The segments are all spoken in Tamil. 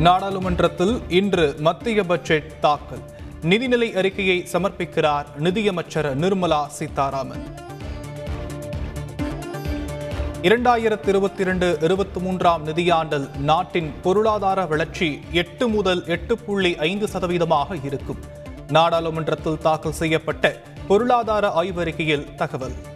நாடாளுமன்றத்தில் இன்று மத்திய பட்ஜெட் தாக்கல். நிதிநிலை அறிக்கையை சமர்ப்பிக்கிறார் நிதியமைச்சர் நிர்மலா சீதாராமன். இரண்டாயிரத்தி இருபத்தி இரண்டு இருபத்தி மூன்றாம் நிதியாண்டில் நாட்டின் பொருளாதார வளர்ச்சி எட்டு முதல் எட்டு புள்ளி ஐந்து சதவீதமாக இருக்கும். நாடாளுமன்றத்தில் தாக்கல் செய்யப்பட்ட பொருளாதார ஆய்வறிக்கையில் தகவல்.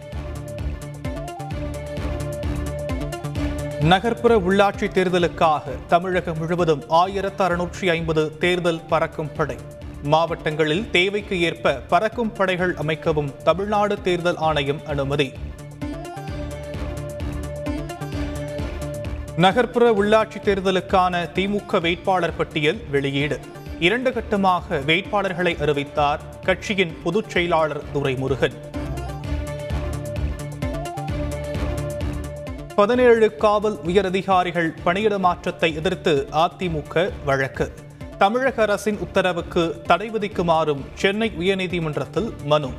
நகர்ப்புற உள்ளாட்சி தேர்தலுக்காக தமிழகம் முழுவதும் ஆயிரத்து அறுநூற்றி ஐம்பது தேர்தல் பறக்கும் படை. மாவட்டங்களில் தேவைக்கு ஏற்ப பறக்கும் படைகள் அமைக்கவும் தமிழ்நாடு தேர்தல் ஆணையம் அனுமதி. நகர்ப்புற உள்ளாட்சி தேர்தலுக்கான திமுக வேட்பாளர் பட்டியல் வெளியீடு. இரண்டு கட்டமாக வேட்பாளர்களை அறிவித்தார் கட்சியின் பொதுச் செயலாளர் துரைமுருகன். பதினேழு காவல் உயரதிகாரிகள் பணியிட மாற்றத்தை எதிர்த்து அதிமுக வழக்கு. தமிழக அரசின் உத்தரவுக்கு தடை விதிக்குமாறும் சென்னை உயர்நீதிமன்றத்தில் மனு.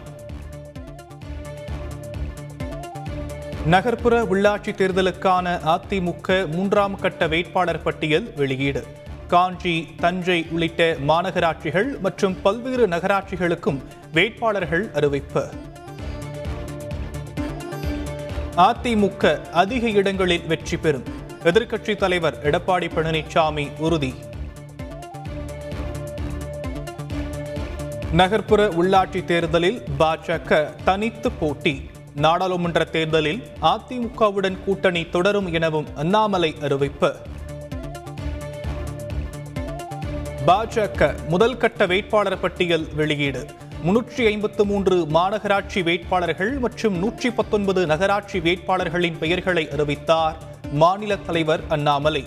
நகர்ப்புற உள்ளாட்சி தேர்தலுக்கான அதிமுக மூன்றாம் கட்ட வேட்பாளர் பட்டியல் வெளியீடு. காஞ்சி தஞ்சை உள்ளிட்ட மாநகராட்சிகள் மற்றும் பல்வேறு நகராட்சிகளுக்கும் வேட்பாளர்கள் அறிவிப்பு. அதிமுக அதிக இடங்களில் வெற்றி பெறும். எதிர்க்கட்சித் தலைவர் எடப்பாடி பழனிசாமி உறுதி. நகர்ப்புற உள்ளாட்சி தேர்தலில் பாஜக தனித்து போட்டி. நாடாளுமன்ற தேர்தலில் அதிமுகவுடன் கூட்டணி தொடரும் எனவும் அண்ணாமலை அறிவிப்பு. பாஜக முதல் கட்ட வேட்பாளர் பட்டியல் வெளியீடு. முன்னூற்றி ஐம்பத்து மூன்று மாநகராட்சி வேட்பாளர்கள் மற்றும் நூற்றி பத்தொன்பது நகராட்சி வேட்பாளர்களின் பெயர்களை அறிவித்தார் மாநில தலைவர் அண்ணாமலை.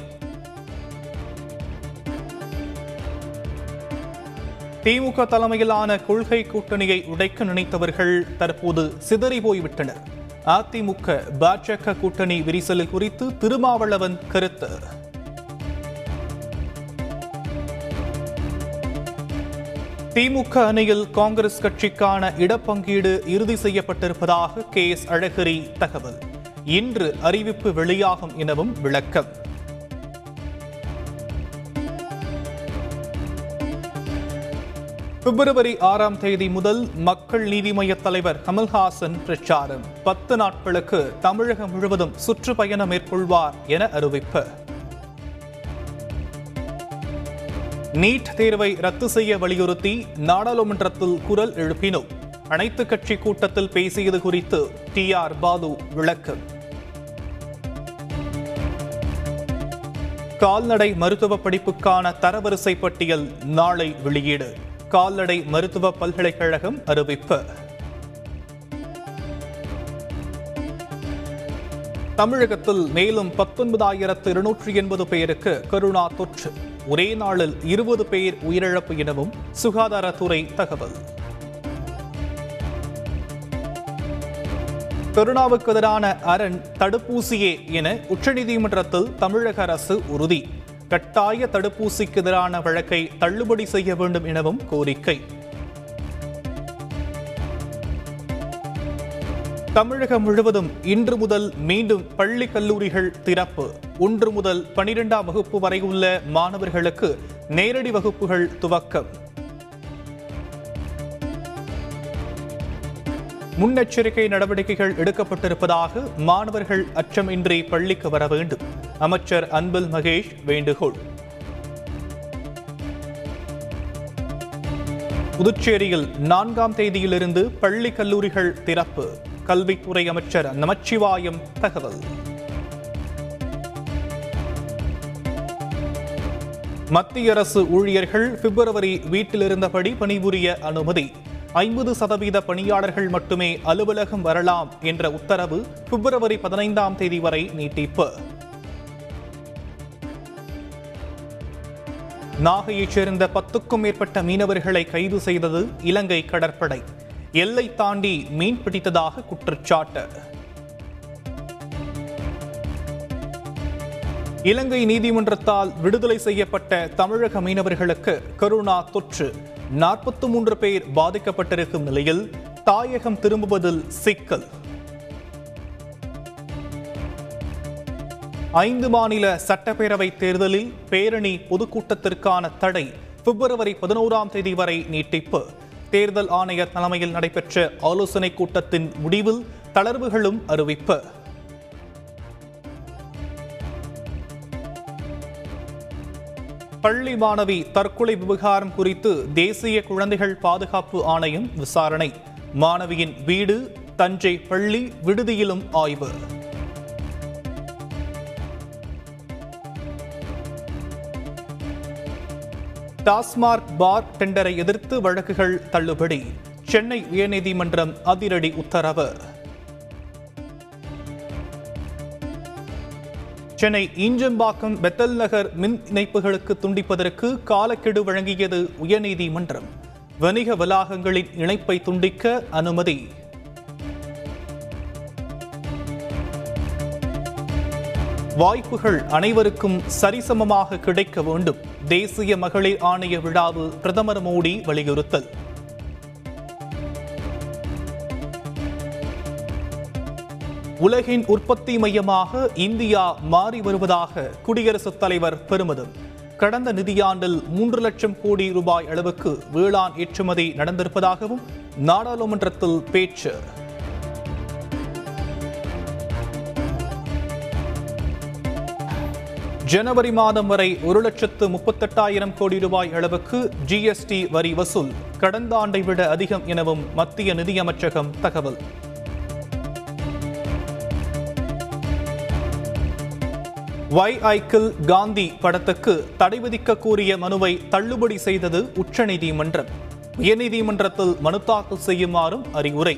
திமுக தலைமையிலான கொள்கை கூட்டணியை உடைக்க நினைத்தவர்கள் தற்போது சிதறி போய்விட்டனர். அதிமுக பாஜக கூட்டணி விரிசல் குறித்து திருமாவளவன் கருத்து. திமுக அணியில் காங்கிரஸ் கட்சிக்கான இடப்பங்கீடு இறுதி செய்யப்பட்டிருப்பதாக கே எஸ் அழகிரி தகவல். இன்று அறிவிப்பு வெளியாகும் எனவும் விளக்கம். பிப்ரவரி ஆறாம் தேதி முதல் மக்கள் நீதி மய்ய தலைவர் கமல்ஹாசன் பிரச்சாரம். பத்து நாட்களுக்கு தமிழகம் முழுவதும் சுற்றுப்பயணம் மேற்கொள்வார் என அறிவிப்பு. நீட் தேர்வை ரத்து செய்ய வலியுறுத்தி நாடாளுமன்றத்தில் குரல் எழுப்பினோம். அனைத்து கட்சி கூட்டத்தில் பேசியது குறித்து டி ஆர் பாலு விளக்கம் கால்நடை மருத்துவ படிப்புக்கான தரவரிசை பட்டியல் நாளை வெளியீடு. கால்நடை மருத்துவ பல்கலைக்கழகம் அறிவிப்பு. தமிழகத்தில் மேலும் பத்தொன்பதாயிரத்து இருநூற்றி எண்பது பேருக்கு கருணா தொற்று. ஒரே நாளில் இருபது பேர் உயிரிழப்பு எனவும் சுகாதாரத்துறை தகவல். கருணாவுக்கு எதிரான அரண் தடுப்பூசியே என உச்சநீதிமன்றத்தில் தமிழக அரசு உறுதி. கட்டாய தடுப்பூசிக்கு எதிரான வழக்கை தள்ளுபடி செய்ய வேண்டும் எனவும் கோரிக்கை. தமிழகம் முழுவதும் இன்று முதல் மீண்டும் பள்ளி கல்லூரிகள் திறப்பு. ஒன்று முதல் பனிரெண்டாம் வகுப்பு வரை உள்ள மாணவர்களுக்கு நேரடி வகுப்புகள் துவக்கம். முன்னெச்சரிக்கை நடவடிக்கைகள் எடுக்கப்பட்டிருப்பதாக மாணவர்கள் அச்சமின்றி பள்ளிக்கு வர வேண்டும். அமைச்சர் அன்பில் மகேஷ் வேண்டுகோள். புதுச்சேரியில் நான்காம் தேதியிலிருந்து பள்ளி கல்லூரிகள் திறப்பு. கல்வித்துறை அமைச்சர் நமச்சிவாயம் தகவல். மத்திய அரசு ஊழியர்கள் பிப்ரவரி வீட்டிலிருந்தபடி பணிபுரிய அனுமதி. ஐம்பது சதவீத பணியாளர்கள் மட்டுமே அலுவலகம் வரலாம் என்ற உத்தரவு பிப்ரவரி பதினைந்தாம் தேதி வரை நீட்டிப்பு. நாகையைச் சேர்ந்த பத்துக்கும் மேற்பட்ட மீனவர்களை கைது செய்தது இலங்கை கடற்படை. எல்லை தாண்டி மீன் பிடித்ததாக குற்றச்சாட்டு. இலங்கை நீதிமன்றத்தால் விடுதலை செய்யப்பட்ட தமிழக மீனவர்களுக்கு கருணா தொற்று. நாற்பத்தி மூன்று பேர் பாதிக்கப்பட்டிருக்கும் நிலையில் தாயகம் திரும்புவதில் சிக்கல். ஐந்து மாநில சட்டப்பேரவை தேர்தலில் பேரணி பொதுக்கூட்டத்திற்கான தடை பிப்ரவரி பதினோராம் தேதி வரை நீட்டிப்பு. தேர்தல் ஆணையர் தலைமையில் நடைபெற்ற ஆலோசனைக் கூட்டத்தின் முடிவில் தளர்வுகளும் அறிவிப்பு. பள்ளி மாணவி தற்கொலை விவகாரம் குறித்து தேசிய குழந்தைகள் பாதுகாப்பு ஆணையம் விசாரணை. மாணவியின் வீடு தஞ்சை பள்ளி விடுதியிலும் ஆய்வு. டாஸ்மார்க் பார் டெண்டரை எதிர்த்து வழக்குகள் தள்ளுபடி. சென்னை உயர்நீதிமன்றம் அதிரடி உத்தரவு. சென்னை ஈஞ்சம்பாக்கம் பெத்தல் நகர் மின் இணைப்புகளுக்கு துண்டிப்பதற்கு காலக்கெடு வழங்கியது உயர்நீதிமன்றம். வணிக வளாகங்களின் இணைப்பை துண்டிக்க அனுமதி. வாய்ப்புகள் அனைவருக்கும் சரிசமமாக கிடைக்க வேண்டும். தேசிய மகளிர் ஆணைய விழாவு பிரதமர் மோடி வலியுறுத்தல். உலகின் உற்பத்தி மையமாக இந்தியா மாறி வருவதாக குடியரசுத் தலைவர் பெருமிதம். கடந்த நிதியாண்டில் மூன்று லட்சம் கோடி ரூபாய் அளவுக்கு வேளாண் ஏற்றுமதி நடந்திருப்பதாகவும் நாடாளுமன்றத்தில் பேச்சு. ஜனவரி மாதம் வரை ஒரு லட்சத்து முப்பத்தெட்டாயிரம் கோடி ரூபாய் அளவுக்கு ஜிஎஸ்டி வரி வசூல். கடந்த ஆண்டை விட அதிகம் எனவும் மத்திய நிதியமைச்சகம் தகவல். வை ஐக்கிள் காந்தி படத்துக்கு தடை விதிக்க கோரிய மனுவை தள்ளுபடி செய்தது உச்சநீதிமன்றம். உயர்நீதிமன்றத்தில் மனு தாக்கல் செய்யுமாறும் அறிவுரை.